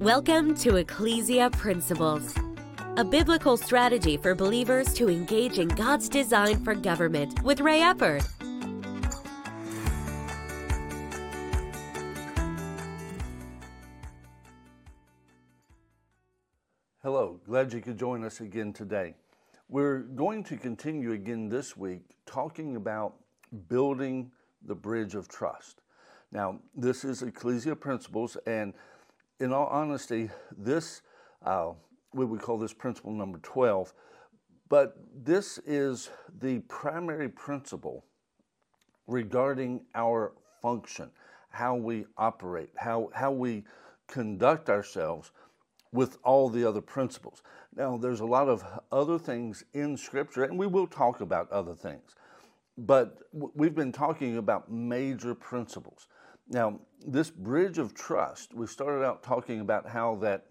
Welcome to Ecclesia Principles, a biblical strategy for believers to engage in God's design for government with Ray Eppard. Hello, glad you could join us again today. We're going to continue again this week talking about building the bridge of trust. Now, this is Ecclesia Principles, and in all honesty, this, uh, we would call this principle number 12, but this is the primary principle regarding our function, how we operate, how, how we conduct ourselves with all the other principles. Now, there's a lot of other things in Scripture, and we will talk about other things, but we've been talking about major principles. Now, this bridge of trust, we started out talking about how that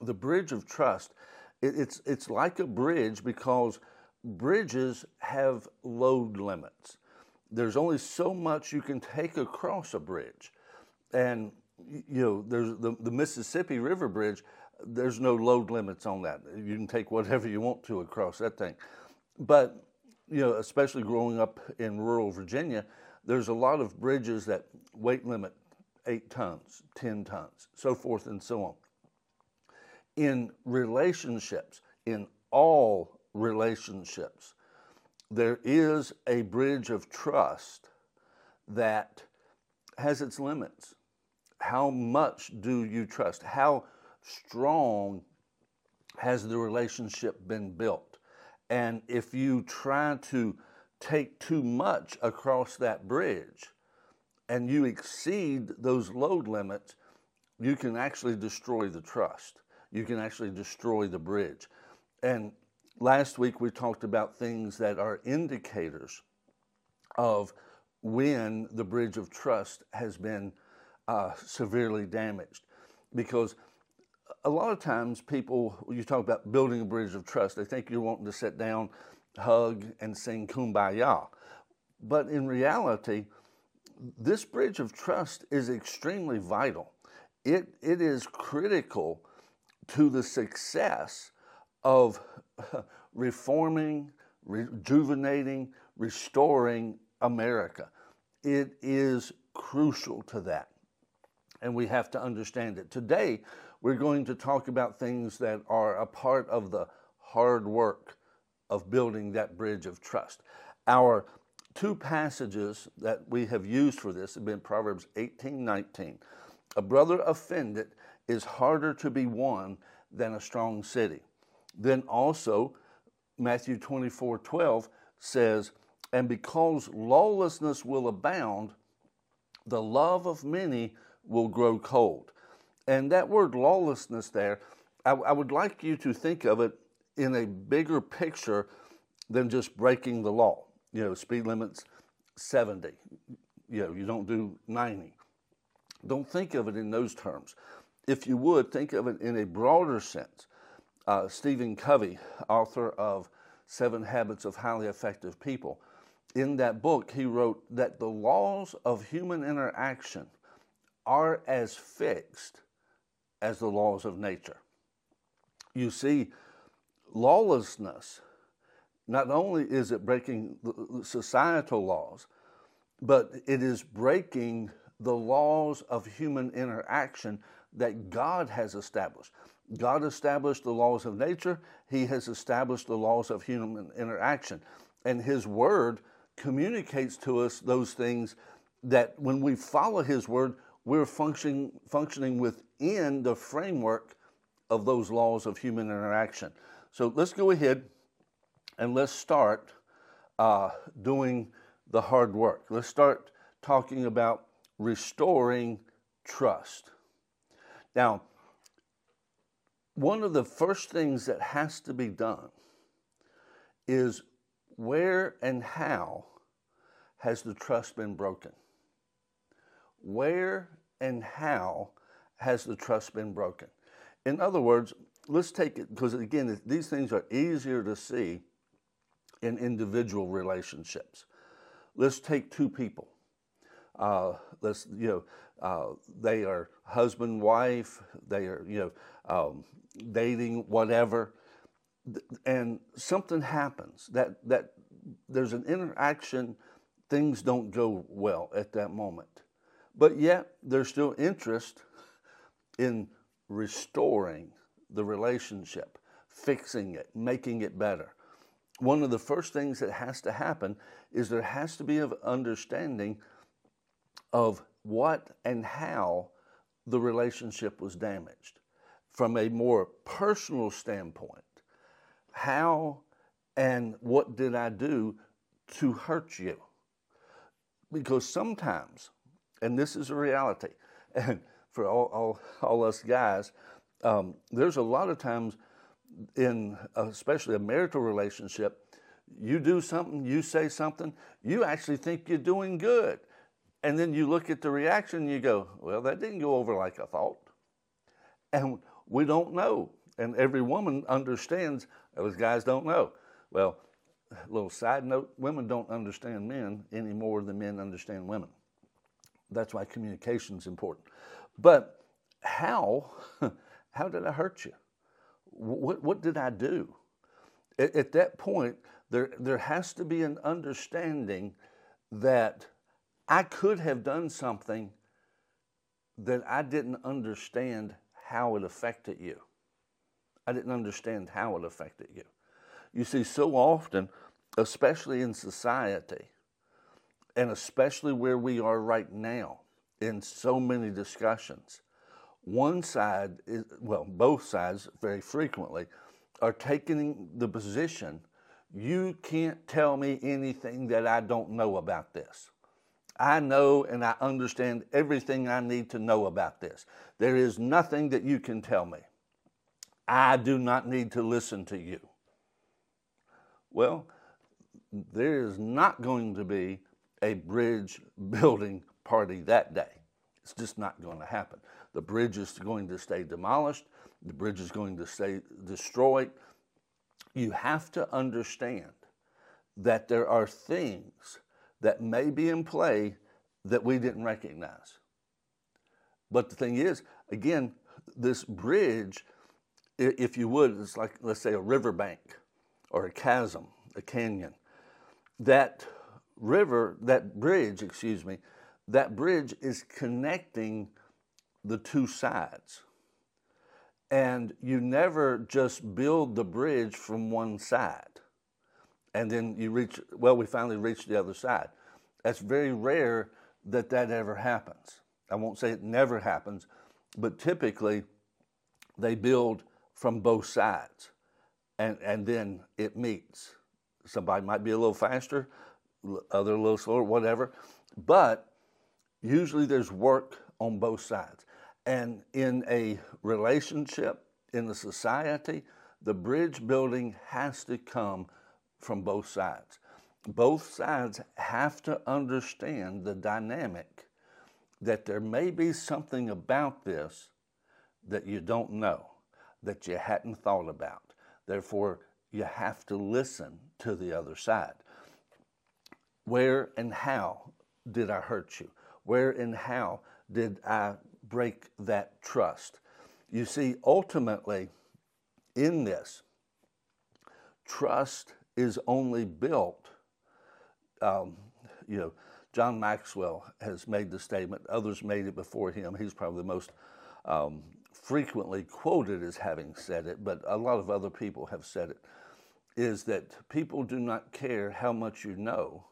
the bridge of trust, it, it's, it's like a bridge because bridges have load limits. There's only so much you can take across a bridge. And, you know, there's the, the Mississippi River Bridge, there's no load limits on that. You can take whatever you want to across that thing. But, you know, especially growing up in rural Virginia, there's a lot of bridges that weight limit eight tons, 10 tons, so forth and so on. In relationships, in all relationships, there is a bridge of trust that has its limits. How much do you trust? How strong has the relationship been built? And if you try to take too much across that bridge and you exceed those load limits, you can actually destroy the trust. You can actually destroy the bridge. And last week we talked about things that are indicators of when the bridge of trust has been uh, severely damaged. Because a lot of times people, you talk about building a bridge of trust, they think you're wanting to sit down hug, and sing kumbaya. But in reality, this bridge of trust is extremely vital. It, it is critical to the success of reforming, rejuvenating, restoring America. It is crucial to that. And we have to understand it. Today, we're going to talk about things that are a part of the hard work of building that bridge of trust. Our two passages that we have used for this have been Proverbs 18 19. A brother offended is harder to be won than a strong city. Then also, Matthew 24 12 says, And because lawlessness will abound, the love of many will grow cold. And that word lawlessness there, I, I would like you to think of it in a bigger picture than just breaking the law. You know, speed limits 70. You know, you don't do 90. Don't think of it in those terms. If you would, think of it in a broader sense. Uh, Stephen Covey, author of Seven Habits of Highly Effective People, in that book, he wrote that the laws of human interaction are as fixed as the laws of nature. You see, lawlessness, not only is it breaking societal laws, but it is breaking the laws of human interaction that God has established. God established the laws of nature, He has established the laws of human interaction. And His Word communicates to us those things that when we follow His Word, we're functioning, functioning within the framework of those laws of human interaction. So let's go ahead and let's start uh, doing the hard work. Let's start talking about restoring trust. Now, one of the first things that has to be done is where and how has the trust been broken? Where and how has the trust been broken? In other words, let's take it because again, these things are easier to see in individual relationships. Let's take two people. uh, let's you know uh, they are husband wife they are you know um, dating whatever and something happens that that there's an interaction things don't go well at that moment but yet there's still interest in restoring the relationship fixing it making it better one of the first things that has to happen is there has to be an understanding of what and how the relationship was damaged from a more personal standpoint. How and what did I do to hurt you? Because sometimes, and this is a reality, and for all, all, all us guys, um, there's a lot of times in especially a marital relationship, you do something, you say something, you actually think you're doing good. And then you look at the reaction and you go, well, that didn't go over like I thought. And we don't know. And every woman understands, those guys don't know. Well, little side note women don't understand men any more than men understand women. That's why communication is important. But how, how did I hurt you? What, what did I do? At, at that point, there, there has to be an understanding that I could have done something that I didn't understand how it affected you. I didn't understand how it affected you. You see, so often, especially in society, and especially where we are right now in so many discussions, one side is, well, both sides very frequently are taking the position you can't tell me anything that I don't know about this. I know and I understand everything I need to know about this. There is nothing that you can tell me. I do not need to listen to you. Well, there is not going to be a bridge building party that day. It's just not going to happen. The bridge is going to stay demolished, the bridge is going to stay destroyed. You have to understand that there are things that may be in play that we didn't recognize. But the thing is, again, this bridge, if you would, it's like, let's say, a riverbank or a chasm, a canyon. That river, that bridge, excuse me, that bridge is connecting the two sides. And you never just build the bridge from one side and then you reach, well, we finally reached the other side. That's very rare that that ever happens. I won't say it never happens, but typically they build from both sides and, and then it meets. Somebody might be a little faster, other a little slower, whatever, but usually there's work on both sides. And in a relationship, in a society, the bridge building has to come from both sides. Both sides have to understand the dynamic that there may be something about this that you don't know, that you hadn't thought about. Therefore, you have to listen to the other side. Where and how did I hurt you? Where and how did I break that trust? You see, ultimately, in this, trust is only built. Um, you know, John Maxwell has made the statement, others made it before him. He's probably the most um, frequently quoted as having said it, but a lot of other people have said it. Is that people do not care how much you know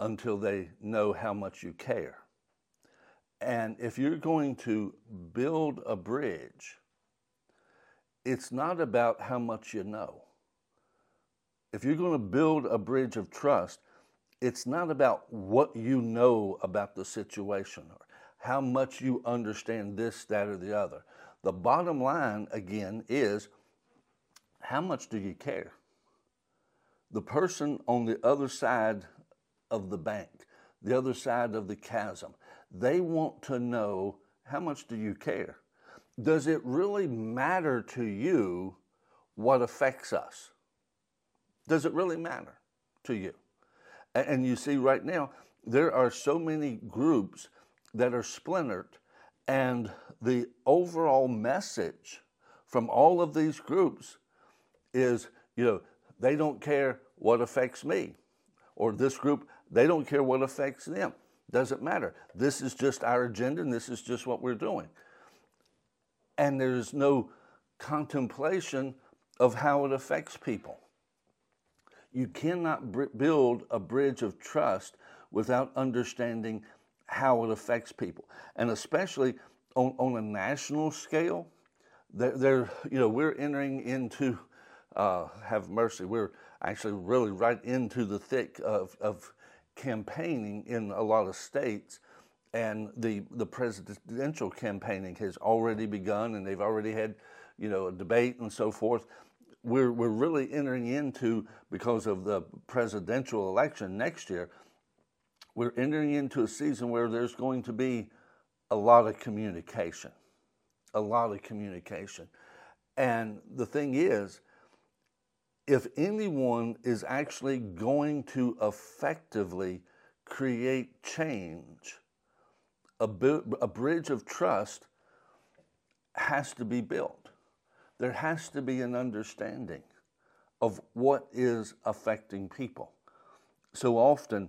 until they know how much you care. And if you're going to build a bridge, it's not about how much you know if you're going to build a bridge of trust, it's not about what you know about the situation or how much you understand this, that, or the other. The bottom line, again, is how much do you care? The person on the other side of the bank, the other side of the chasm, they want to know how much do you care? Does it really matter to you what affects us? Does it really matter to you? And you see, right now, there are so many groups that are splintered, and the overall message from all of these groups is, you know, they don't care what affects me, or this group, they don't care what affects them. Doesn't matter. This is just our agenda, and this is just what we're doing. And there's no contemplation of how it affects people. You cannot build a bridge of trust without understanding how it affects people. And especially on, on a national scale, they're, they're, you know, we're entering into, uh, have mercy, we're actually really right into the thick of, of campaigning in a lot of states. And the, the presidential campaigning has already begun, and they've already had, you know, a debate and so forth. We're, we're really entering into, because of the presidential election next year, we're entering into a season where there's going to be a lot of communication. A lot of communication. And the thing is, if anyone is actually going to effectively create change, a, a bridge of trust has to be built. There has to be an understanding of what is affecting people. So often,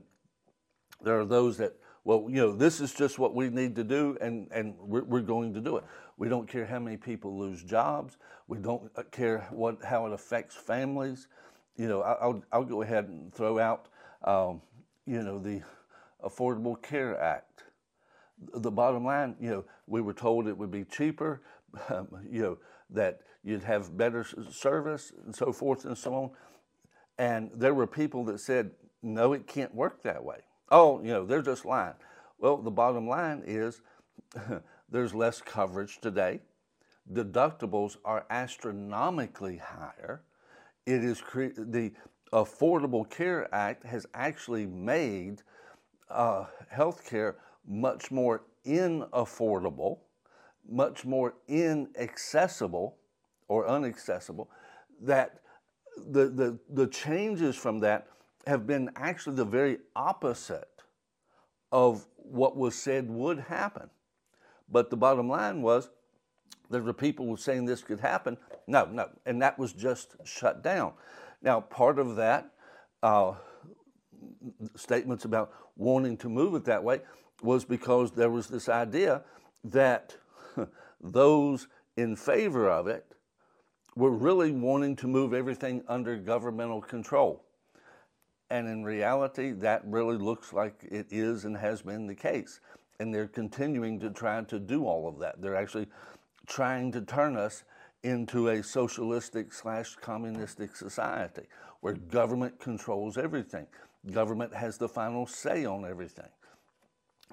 there are those that, well, you know, this is just what we need to do, and, and we're, we're going to do it. We don't care how many people lose jobs. We don't uh, care what how it affects families. You know, I'll, I'll go ahead and throw out, um, you know, the Affordable Care Act. The bottom line, you know, we were told it would be cheaper, um, you know, that you'd have better service and so forth and so on. And there were people that said, no, it can't work that way. Oh, you know, they're just lying. Well, the bottom line is there's less coverage today. Deductibles are astronomically higher. It is cre- the Affordable Care Act has actually made uh, health care much more inaffordable, much more inaccessible or unaccessible. That the, the, the changes from that have been actually the very opposite of what was said would happen. But the bottom line was there were people were saying this could happen. No, no. And that was just shut down. Now, part of that, uh, statements about wanting to move it that way, was because there was this idea that those in favor of it were really wanting to move everything under governmental control. And in reality, that really looks like it is and has been the case. And they're continuing to try to do all of that. They're actually trying to turn us into a socialistic slash communistic society where government controls everything. Government has the final say on everything.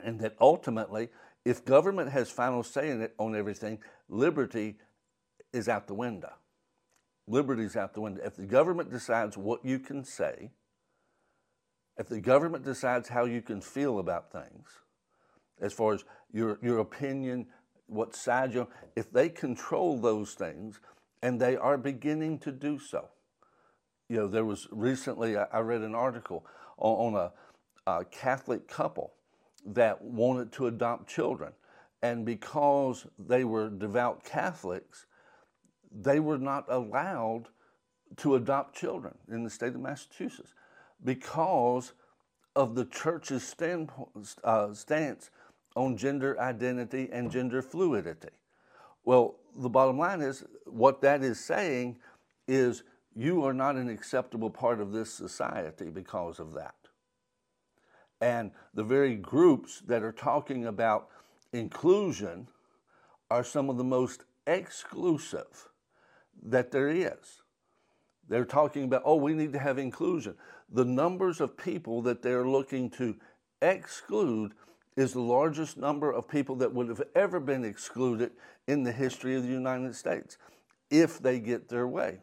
And that ultimately, if government has final say in it, on everything, liberty is out the window. Liberty is out the window. If the government decides what you can say, if the government decides how you can feel about things, as far as your, your opinion, what side you're, if they control those things, and they are beginning to do so. You know, there was recently, I read an article on, on a, a Catholic couple that wanted to adopt children. And because they were devout Catholics, they were not allowed to adopt children in the state of Massachusetts because of the church's uh, stance on gender identity and gender fluidity. Well, the bottom line is what that is saying is you are not an acceptable part of this society because of that. And the very groups that are talking about inclusion are some of the most exclusive that there is. They're talking about, oh, we need to have inclusion. The numbers of people that they're looking to exclude is the largest number of people that would have ever been excluded in the history of the United States if they get their way.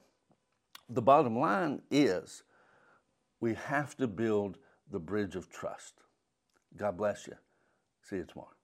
The bottom line is we have to build the bridge of trust. God bless you. See you tomorrow.